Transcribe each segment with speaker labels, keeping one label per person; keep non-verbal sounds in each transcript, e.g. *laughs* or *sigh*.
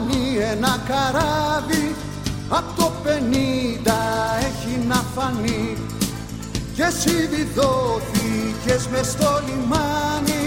Speaker 1: Με κατασπροπάνει ένα καράβι. Απ' το πενήντα έχει να φανεί. Και εσύ βιδώθηκες μες στο λιμάνι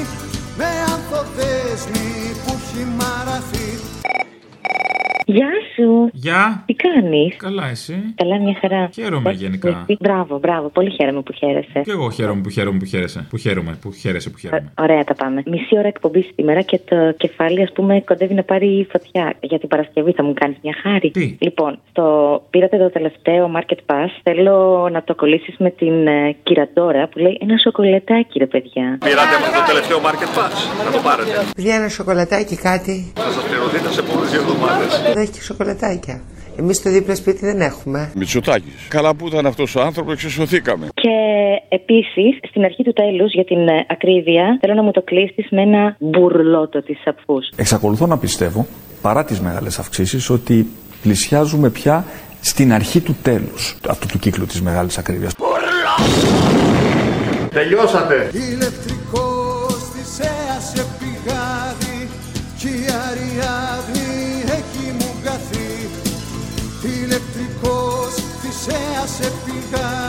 Speaker 2: Γεια σου.
Speaker 3: Γεια.
Speaker 2: Τι κάνεις;
Speaker 3: Καλά, εσύ;
Speaker 2: Καλά, μια χαρά.
Speaker 3: Χαίρομαι
Speaker 2: Πώς
Speaker 3: γενικά.
Speaker 2: είσαι; Μπράβο, μπράβο. Πολύ χαίρομαι που χαίρεσαι.
Speaker 3: Και εγώ χαίρομαι που χαίρομαι που χαίρεσαι. Που χαίρομαι, που χαίρεσαι, που χαίρομαι.
Speaker 2: Ω- Ωραία τα πάμε. Μισή ώρα εκπομπής σήμερα και το κεφάλι, ας πούμε, κοντεύει να πάρει φωτιά. Για την Παρασκευή θα μου κάνεις μια χάρη.
Speaker 3: Τι;
Speaker 2: Λοιπόν, στο... πήρατε το τελευταίο Market Pass. Θέλω να το κολλήσεις με την ε, κυραντόρα που λέει ένα σοκολατάκι, ρε παιδιά.
Speaker 4: Πήρατε αυτό το τελευταίο market pass. Να το πάρετε.
Speaker 5: Παιδιά, ένα σοκολατάκι κάτι.
Speaker 4: Θα σας πληρωθεί τα επόμενε δύο εβδομάδες.
Speaker 5: Δεν έχει και σοκολατάκια. Εμείς στο δίπλα σπίτι δεν έχουμε.
Speaker 6: Μητσοτάκης. Καλά που ήταν αυτός ο άνθρωπος, εξισωθήκαμε.
Speaker 2: Και επίσης, στην αρχή του τέλους, για την ε, ακρίβεια, θέλω να μου το κλείσει με ένα μπουρλότο της σαφού.
Speaker 7: Εξακολουθώ να πιστεύω, παρά τις μεγάλες αυξήσεις, ότι πλησιάζουμε πια στην αρχή του τέλους αυτού του κύκλου της μεγάλης ακρίβειας.
Speaker 4: Τελειώσατε.
Speaker 1: Σε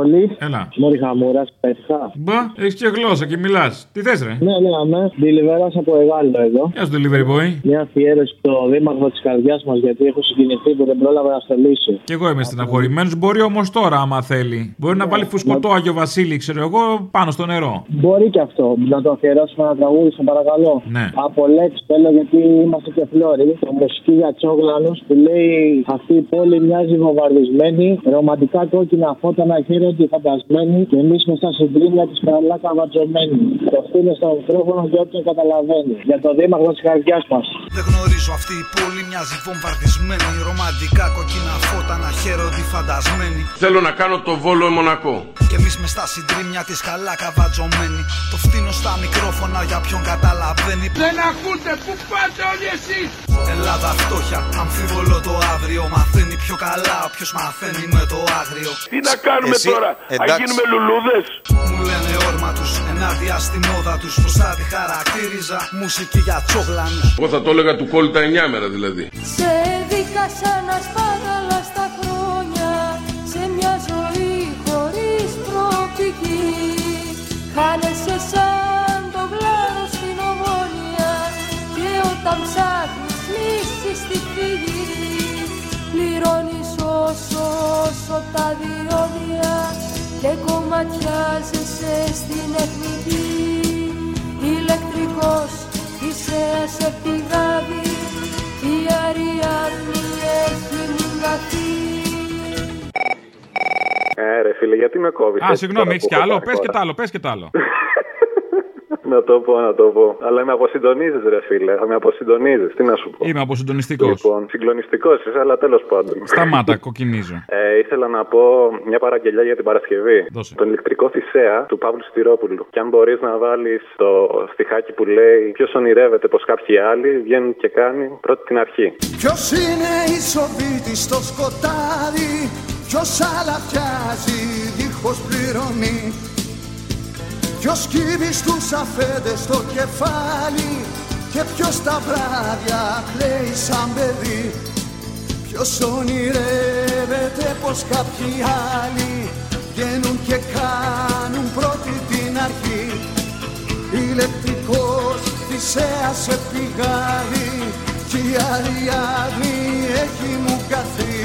Speaker 8: Τόλι.
Speaker 3: Έλα.
Speaker 8: Μόρι χαμούρας, πέτυχα.
Speaker 3: Μπα, έχεις και γλώσσα και μιλάς. Τι θες, ρε;
Speaker 8: Ναι, ναι, αμέ. Delivery από Εγάλο εδώ.
Speaker 3: Γεια σου, delivery boy.
Speaker 8: Μια αφιέρωση στο δήμαρχο της καρδιάς μας γιατί έχω συγκινηθεί που δεν πρόλαβα να στελίσω.
Speaker 3: Κι εγώ είμαι στεναχωρημένος. Μπορεί όμως τώρα, άμα θέλει. Μπορεί να βάλει φουσκωτό Άγιο Βασίλη, ξέρω εγώ, πάνω στο νερό.
Speaker 8: Μπορεί και αυτό. Να το αφιερώσουμε ένα τραγούδι, σε παρακαλώ.
Speaker 3: Ναι.
Speaker 8: Από λέξη θέλω γιατί είμαστε και φλόροι. Το μουσική για τσόγλανους που λέει Αυτή η πόλη μοιάζει βομβαρδισμένη. Ρομαντικά κόκκινα φώτα να χαίρονται φαντασμένοι. Και εμείς με στα συντρίμια της καλά καβατζωμένοι. Το είναι στο μικρόφωνο για όποιον καταλαβαίνει. Για το δήμαρχο της καρδιά μας.
Speaker 9: Δεν γνωρίζω αυτή η πόλη μοιάζει βομβαρδισμένη. Ρομαντικά κοκκίνα φώτα να χαίρονται φαντασμένοι.
Speaker 6: Θέλω να κάνω το βόλο μονακό.
Speaker 9: Και εμείς μες στα συντρίμια της καλά καβατζωμένοι. Το φτύνω στα μικρόφωνα για ποιον καταλαβαίνει.
Speaker 6: Δεν ακούτε που πάτε όλοι εσείς.
Speaker 9: Ελλάδα φτώχεια, αμφίβολο το αύριο. Μαθαίνει πιο καλά όποιος μαθαίνει με το άγριο.
Speaker 6: Τι να κάνουμε
Speaker 4: Εσύ,
Speaker 6: τώρα,
Speaker 4: εντάξει.
Speaker 6: θα γίνουμε λουλούδες.
Speaker 9: Μου λένε όρμα τους, ενάντια στη μόδα τους. Πώ θα τη χαρακτήριζα, μουσική για τσόγλανου.
Speaker 6: Εγώ θα το έλεγα του κόλλη τα εννιάμερα δηλαδή.
Speaker 10: Σε δίχασα να σπάγαλα στα χρόνια Σε μια ζωή χωρίς προοπτική Χάνεσαι σαν Και κομματιάζεσαι στην εθνική Ηλεκτρικός είσαι σε πηγάδι η Αριάδνη έχει μηνγαθεί
Speaker 4: Ε, ρε φίλε, γιατί με κόβεις.
Speaker 3: Α, συγγνώμη, έχεις κι άλλο; Πες και τ' άλλο, πες και τ' άλλο. *laughs*
Speaker 4: Να το πω, να το πω. Αλλά με αποσυντονίζεις, ρε φίλε. Θα με αποσυντονίζεις. Τι να σου πω.
Speaker 3: Είμαι αποσυντονιστικός.
Speaker 4: Λοιπόν, συγκλονιστικός είσαι, αλλά τέλος πάντων.
Speaker 3: Σταμάτα, *laughs* κοκκινίζω.
Speaker 4: Ε, ήθελα να πω μια παραγγελιά για την Παρασκευή.
Speaker 3: Δώσε.
Speaker 4: Τον ηλεκτρικό Θησέα του Παύλου Στυρόπουλου. Και αν μπορείς να βάλεις το στιχάκι που λέει Ποιος ονειρεύεται πως κάποιοι άλλοι βγαίνουν και κάνει πρώτη την αρχή.
Speaker 1: Ποιος είναι η σοβίτη στο σκοτάδι Ποιος αλαφιάζει δίχως πληρωμή Ποιος κύβει στους αφέντες στο κεφάλι Και ποιος τα βράδια κλαίει σαν παιδί. Ποιος ονειρεύεται πως κάποιοι άλλοι Βγαίνουν και κάνουν πρώτη την αρχή. Ηλεκτρικός θυσέας σε πηγάδι Κι η Αριάδνη έχει μου καθεί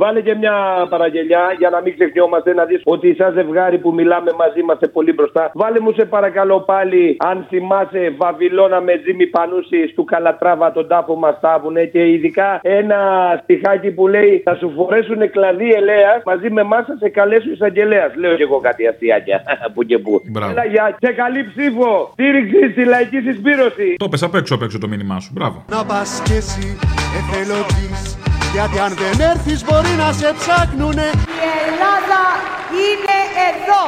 Speaker 8: Βάλε και μια παραγγελιά για να μην ξεχνιόμαστε να δεις ότι σαν ζευγάρι που μιλάμε μαζί είμαστε πολύ μπροστά. Βάλε μου σε παρακαλώ πάλι αν θυμάσαι Βαβυλώνα με Τζίμι Πανούσης του Καλατράβα τον τάφο μας στάβουνε και ειδικά ένα στιχάκι που λέει θα σου φορέσουν κλαδί ελέας μαζί με εμάς θα σε καλέσουν εισαγγελέας. Λέω και εγώ κάτι αστιάκια *laughs* που και που.
Speaker 3: Μπράβο.
Speaker 8: Έλα για σε καλή ψήφο, στήριξη στη λαϊκή συσπήρωση.
Speaker 3: Το πες απ' έξω απ' έξω το μήνυμά σου. Μπράβο.
Speaker 1: Να πας κι εσύ εθελοντής Γιατί αν δεν έρθεις μπορεί να σε ψάχνουνε.
Speaker 10: Η Ελλάδα είναι εδώ.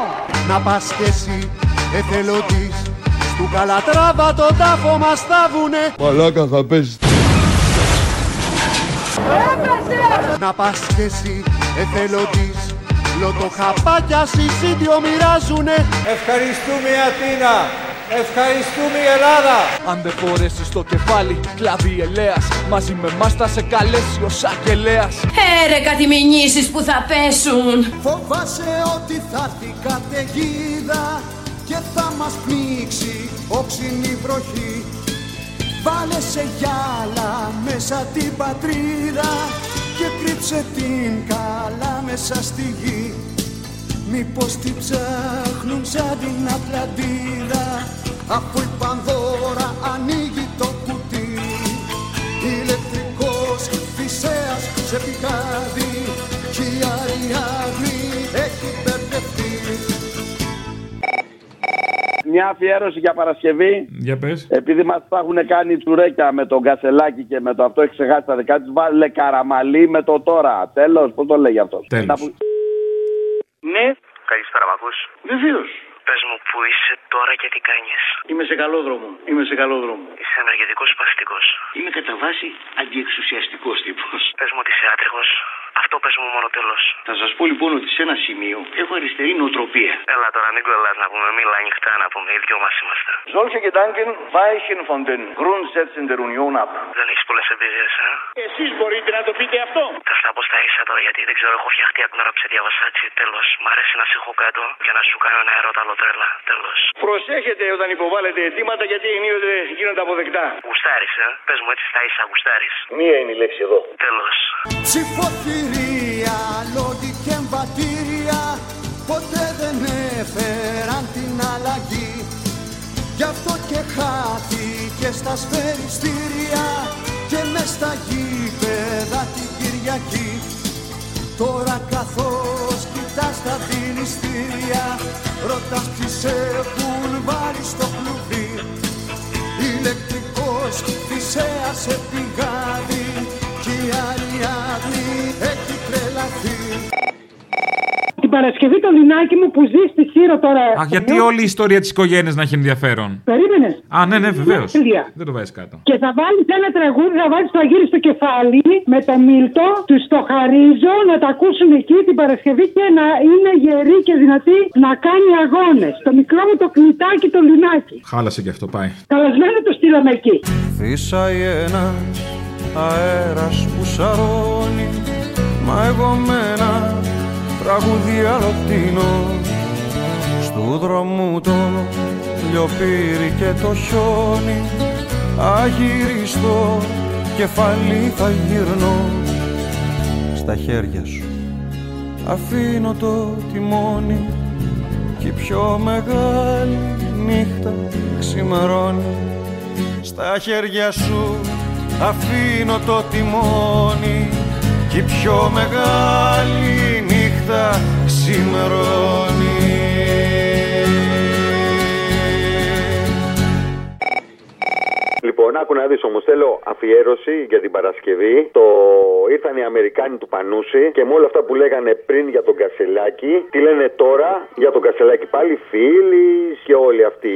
Speaker 1: Να πας κι εσύ εθελοντής Στου Καλατράβα τον τάφο μας θάβουνε.
Speaker 6: Μαλάκα θα παίζει.
Speaker 1: Να πας κι εσύ εθελοντής Λοτοχαπάκια συσίδιο μοιράζουνε.
Speaker 11: Ευχαριστούμε Αθήνα Ευχαριστούμε η Ελλάδα.
Speaker 12: Αν δεν φορέσεις το κεφάλι κλαδί ελέας. Μαζί με μας θα σε καλέσει ο Σακελέας
Speaker 13: Έρε κάτι μηνύσεις που θα πέσουν.
Speaker 1: Φοβάσαι ότι θα έρθει καταιγίδα Και θα μας πνίξει όξινη βροχή. Βάλε σε γυάλα μέσα την πατρίδα Και κρύψε την καλά μέσα στη γη Μήπως την ψάχνουν σαν την Ατλαντίδα Αφού η Πανδώρα ανοίγει το κουτί Ηλεκτρικός φυσέας σε πηγάδι Κι η Αριάδνη έχει μπερδευτεί
Speaker 14: Μια αφιέρωση για Παρασκευή.
Speaker 15: Για πες.
Speaker 14: Επειδή μας τα έχουν κάνει τσουρέκια με τον Κασελάκη και με το αυτό έχεις ξεχάσει τα δικά της, βάλε καραμαλί με το τώρα. Τέλος, πώς το λέγει αυτός;
Speaker 15: Τέλος.
Speaker 16: Ναι,
Speaker 17: Καλησπέρα, μ' ακούς;
Speaker 16: βεβαίως.
Speaker 17: Πες μου, πού είσαι τώρα και τι κάνεις;
Speaker 16: Είμαι σε καλό δρόμο. Είμαι σε καλό δρόμο.
Speaker 17: Είσαι ενεργητικό ή παθητικό.
Speaker 16: Είμαι κατά βάση αντιεξουσιαστικός τύπος.
Speaker 17: Πες μου ότι είσαι άτριχος. Αυτό πες μου μόνο τέλος.
Speaker 16: Θα σας πω λοιπόν ότι σε ένα σημείο έχω αριστερή νοοτροπία.
Speaker 17: Έλα τώρα, μην κολλάς να πούμε. Μίλα ανοιχτά να πούμε. Οι δυο μας είμαστε.
Speaker 16: Solche Gedanken weichen von den Grundsätzen der Union ab.
Speaker 17: Δεν έχεις πολλές εμπειρίες, ε;
Speaker 16: Εσείς μπορείτε να το πείτε αυτό.
Speaker 17: Θα στα πω στα ίσα τώρα γιατί δεν ξέρω. Έχω φτιαχτεί από την ώρα που σε διάβασα έτσι. Τέλος. Μ' αρέσει να σε έχω κάτω και να σου κάνω ένα ερώτα τρέλα. Τέλος.
Speaker 16: Προσέχετε όταν υποβάλλετε αιτήματα γιατί ενίοτε γίνονται αποδεκτά.
Speaker 17: Γουστάρι, ε; Πες μου έτσι στα ίσα, γουστάρι.
Speaker 16: Μία είναι η λέξη εδώ.
Speaker 17: Τέλος.
Speaker 1: Ψηφοθυρία, λόγοι και εμβατήρια Ποτέ δεν έφεραν την αλλαγή Γι' αυτό και χάθηκε στα σφαιριστήρια Και μες στα γήπεδα την Κυριακή Τώρα καθώς κοιτάς τα δηληστήρια Ρωτάς ποιοι σε έχουν βάλει στο κλουβί; Ηλεκτρικός φυσέας σε πηγάδι Κι η Αριάδνη έχει τρελαθεί.
Speaker 18: Την Παρασκευή το λινάκι μου που ζει στη Σύρο τώρα.
Speaker 15: Αχ, γιατί όλη η ιστορία της οικογένειας να έχει ενδιαφέρον;
Speaker 18: Περίμενες;
Speaker 15: Α, ναι, ναι, βεβαίως.
Speaker 18: Τέλεια.
Speaker 15: Δεν το βάζεις κάτω.
Speaker 18: Και θα βάλεις ένα τραγούδι, θα βάλεις το αγύρι στο κεφάλι με το Μίλτο, τους το χαρίζω να τα ακούσουν εκεί την Παρασκευή και να είναι γεροί και δυνατοί να κάνει αγώνες. Το μικρό μου το κλειτάκι το λινάκι.
Speaker 15: Χάλασε και αυτό, πάει.
Speaker 18: Καλεσμένο το στείλαμε εκεί.
Speaker 19: Φύσαει ένα αέρας που σαρώνει Μα εγώ με ένα τραγούδι αλωτίνο. Στου δρόμου το λιοπύρι και το χιόνι Αγυριστό κεφάλι θα γυρνώ. Στα χέρια σου αφήνω το τιμόνι Κι η πιο μεγάλη νύχτα ξημερώνει. Στα χέρια σου αφήνω το τιμόνι Κι η πιο μεγάλη νύχτα ξημερώνει
Speaker 9: Λοιπόν, άκου να δεις όμως. Θέλω αφιέρωση για την Παρασκευή. Το ήρθαν οι Αμερικάνοι του Πανούση και με όλα αυτά που λέγανε πριν για τον Κασελάκη, τι λένε τώρα για τον Κασελάκη πάλι, φίλοι και όλη αυτή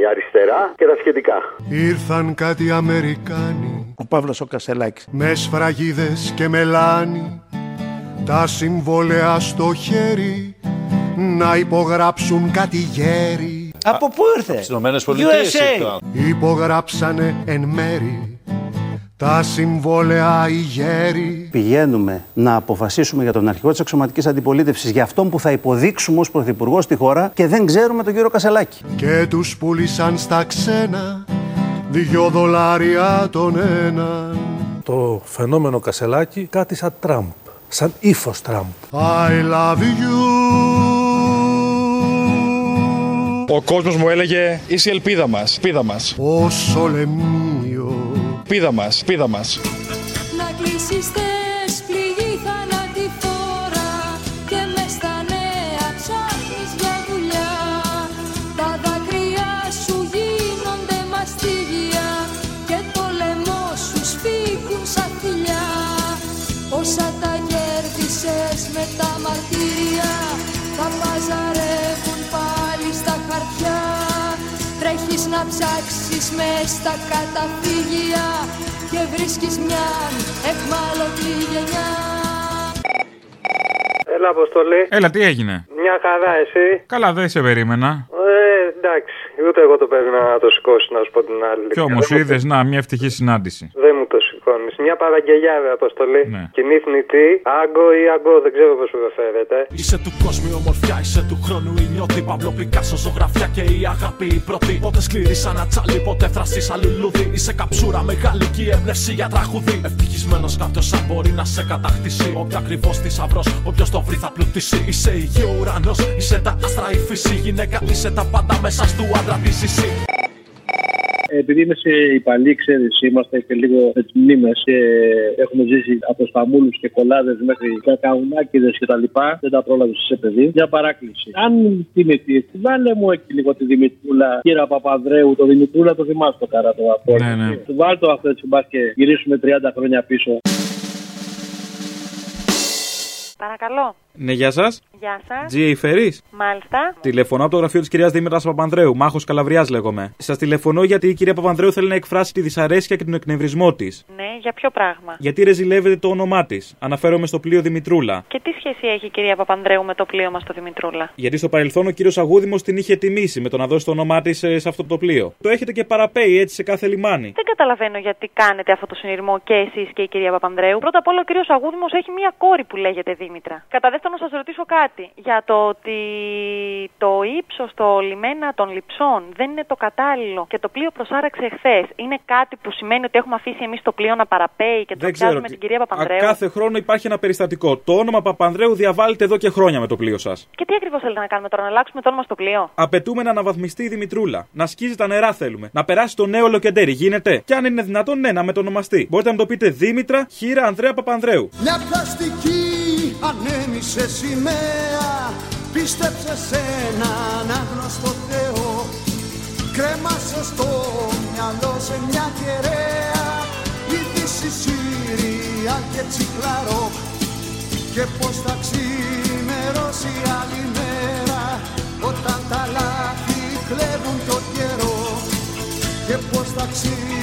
Speaker 9: η αριστερά και τα σχετικά.
Speaker 1: Ήρθαν κάτι Αμερικάνοι
Speaker 5: Ο Παύλος ο Κασελάκης.
Speaker 1: με σφραγίδες και μελάνι τα συμβόλαια στο χέρι να υπογράψουν κάτι γέρι.
Speaker 5: Από πού ήρθε;
Speaker 20: Στις Ηνωμένες Πολιτείες ήρθαν.
Speaker 1: Υπογράψανε εν μέρη τα συμβόλαια οι γέροι.
Speaker 5: Πηγαίνουμε να αποφασίσουμε για τον αρχηγό της αξιωματική αντιπολίτευσης για αυτόν που θα υποδείξουμε ως πρωθυπουργός στη χώρα και δεν ξέρουμε τον κύριο Κασελάκη.
Speaker 1: Και τους πούλησαν στα ξένα δυο δολάρια τον ένα.
Speaker 21: Το φαινόμενο Κασελάκη κάτι σαν Τραμπ. Σαν ύφος Τραμπ.
Speaker 1: I love you.
Speaker 10: Ο κόσμος μου έλεγε είσαι η ελπίδα μας, ελπίδα μας.
Speaker 1: Όσο λεμίο.
Speaker 10: Ελπίδα μας, ελπίδα μας.
Speaker 13: Να ψάξεις μες στα καταφύγια Και βρίσκεις μια εχμάλωτη γενιά Έλα, Αποστολή.
Speaker 3: Έλα, τι έγινε;
Speaker 13: Μια χαρά, εσύ.
Speaker 3: Καλά, δεν σε περίμενα.
Speaker 13: Ε, εντάξει. Ούτε εγώ το περίμενα να το σηκώσει, να σου πω την άλλη.
Speaker 3: Κι όμως
Speaker 13: Δεν μου-
Speaker 3: είδες, να, μια ευτυχή συνάντηση.
Speaker 13: Δεν μου το σηκώνει. Μια παραγγελιά, ρε Αποστολή.
Speaker 3: Ναι.
Speaker 13: Κοινή θνητή, άγκο ή άγκο, δεν ξέρω πώς προφέρεται.
Speaker 22: Είσαι του κόσμου η ομορφιά, είσαι του χρόνου η νιώτη. Παύλο Πικάσο, ζωγραφιά και η αγάπη η πρώτη. Πότε σκληρή σαν ένα τσάλι, ποτέ θραστή σαν λουλούδι. Είσαι καψούρα μεγάλη και η έμπνευση για τραγουδί. Ευτυχισμένος κάποιος αν μπορεί να σε κατακτήσει. Όποιο ακριβώς θησαυρό, όποιος το βρει θα πλουτίσει. Είσαι η γη, ο ουρανός, είσαι τα άστρα, η φύση. Γυναίκα, είσαι τα πάντα μέσα του άντρα της ζησή.
Speaker 23: Επειδή είμαι σε υπαλλή, ξέρεις, είμαστε και λίγο με τι μνήμες και έχουμε ζήσει από σταμούλου και κολλάδες μέχρι κακαουνάκιδες κτλ. Δεν τα πρόλαβες σε παιδί. Για παράκληση. Αν θυμηθεί, βάλε μου εκεί λίγο τη Δημητρούλα, κύρα Παπανδρέου, το Δημητρούλα το θυμάσαι το καρά το απόλυτο.
Speaker 3: Ναι, ναι.
Speaker 23: Του βάλ το αυτό έτσι μπας και γυρίσουμε 30 χρόνια πίσω.
Speaker 24: Παρακαλώ.
Speaker 3: Ναι, γεια σας.
Speaker 24: Γεια σας.
Speaker 3: GA Ferris.
Speaker 24: Μάλιστα.
Speaker 3: Τηλεφωνώ από το γραφείο της κυρίας Δήμητρας Παπανδρέου. Μάχος Καλαβριάς λέγομαι. Σας τηλεφωνώ γιατί η κυρία Παπανδρέου θέλει να εκφράσει τη δυσαρέσκεια και τον εκνευρισμό της.
Speaker 24: Ναι, για ποιο πράγμα;
Speaker 3: Γιατί ρεζιλεύεται το όνομά της. Αναφέρομαι στο πλοίο Δημητρούλα.
Speaker 24: Και τι σχέση έχει η κυρία Παπανδρέου με το πλοίο μας στο Δημητρούλα;
Speaker 3: Γιατί στο παρελθόν ο κύριος Αγούδημος την είχε τιμήσει με το να δώσει το όνομά της σε αυτό το πλοίο. Το έχετε και παραπέει έτσι σε κάθε λιμάνι.
Speaker 24: Δεν καταλαβαίνω γιατί κάνετε αυτό το συνειρμό και εσείς και η κυρία Παπανδρέου. Πρώτα απ' όλα ο κύριος Αγούδημος έχει μία κόρη που λέγεται Δήμητρα. Κατά δεύτερον, να σας ρωτήσω κάτι. Για το ότι το ύψος στο λιμένα των λειψών δεν είναι το κατάλληλο και το πλοίο προσάραξε εχθέ. Είναι κάτι που σημαίνει ότι έχουμε αφήσει εμείς το πλοίο να παραπέει και
Speaker 3: Δεν
Speaker 24: τροπιάζουμε
Speaker 3: τι-
Speaker 24: την κυρία
Speaker 3: Α,
Speaker 24: Παπανδρέου;
Speaker 3: Κάθε χρόνο υπάρχει ένα περιστατικό. Το όνομα Παπανδρέου διαβάλλεται εδώ και χρόνια με το πλοίο σας.
Speaker 24: Και τι ακριβώς θέλετε να κάνουμε τώρα, να αλλάξουμε το όνομα στο πλοίο;
Speaker 3: Απαιτούμε να αναβαθμιστεί η Δημητρούλα. Να σκίζει τα νερά θέλουμε. Να περάσει το νέο Λοκεντέρι. Γίνεται. Και αν είναι δυνατόν, ναι, να μετονομαστεί. Μπορείτε να μου το πείτε Δήμητρα Χείρα Ανδρέα Παπανδρέου.
Speaker 1: Μια πλαστική ανέμισε σημαία Πίστεψε σε έναν άγνωστο Θεό. Κρέμασε στο μυαλό σε μια κεραία Είδηση Συρία και τσικλαρό. Και πως θα ξημερώσει άλλη μέρα Όταν τα λάθη κλέβουν το καιρό. Και πως θα ξημερώσει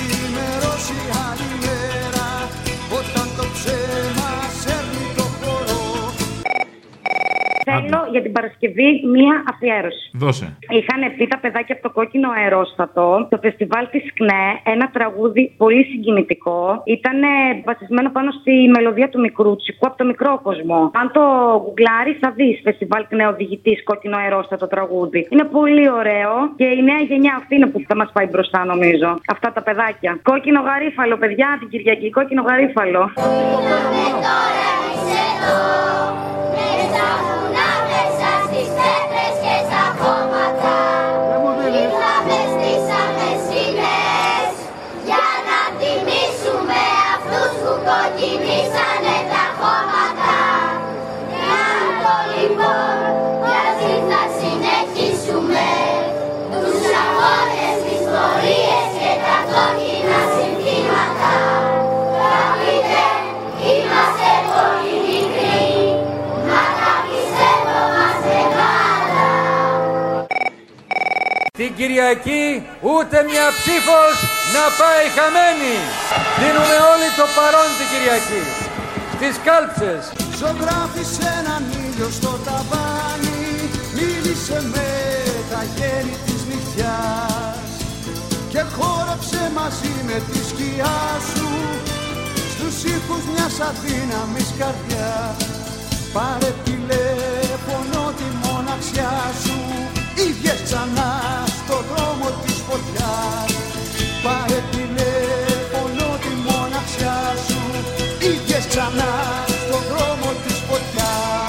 Speaker 2: Θέλω για την Παρασκευή μία αφιέρωση.
Speaker 3: Δώσε.
Speaker 2: Είχαν πει τα παιδάκια από το κόκκινο αερόστατο, το φεστιβάλ της ΚΝΕ, ένα τραγούδι πολύ συγκινητικό. Ήταν βασισμένο πάνω στη μελωδία του Μικρούτσικου από το μικρό κόσμο. Αν το γκουγκλάρεις, θα δεις φεστιβάλ ΚΝΕ οδηγητής κόκκινο αερόστατο τραγούδι. Είναι πολύ ωραίο και η νέα γενιά αυτή είναι που θα μας πάει μπροστά, νομίζω. Αυτά τα παιδάκια. Κόκκινο γαρίφαλο, παιδιά, την Κυριακή, κόκκινο γαρίφαλο.
Speaker 10: Μέσα
Speaker 25: Κυριακή ούτε μια ψήφος να πάει χαμένη. Δίνουμε όλοι το παρόν την Κυριακή. Στις κάλψες.
Speaker 1: Ζωγράφισε έναν ήλιο στο ταβάνι Μίλησε με τα γέννη της νυχτιάς Και χόρεψε μαζί με τη σκιά σου Στους ήχους μιας αδύναμης καρδιάς Πάρε τηλέφωνο τη μοναξιά σου Ίδιες ξανά στο δρόμο της φωτιάς. Πάρε τηλέφωνο τη μοναξιά σου Ίδιες ξανά στο δρόμο της φωτιάς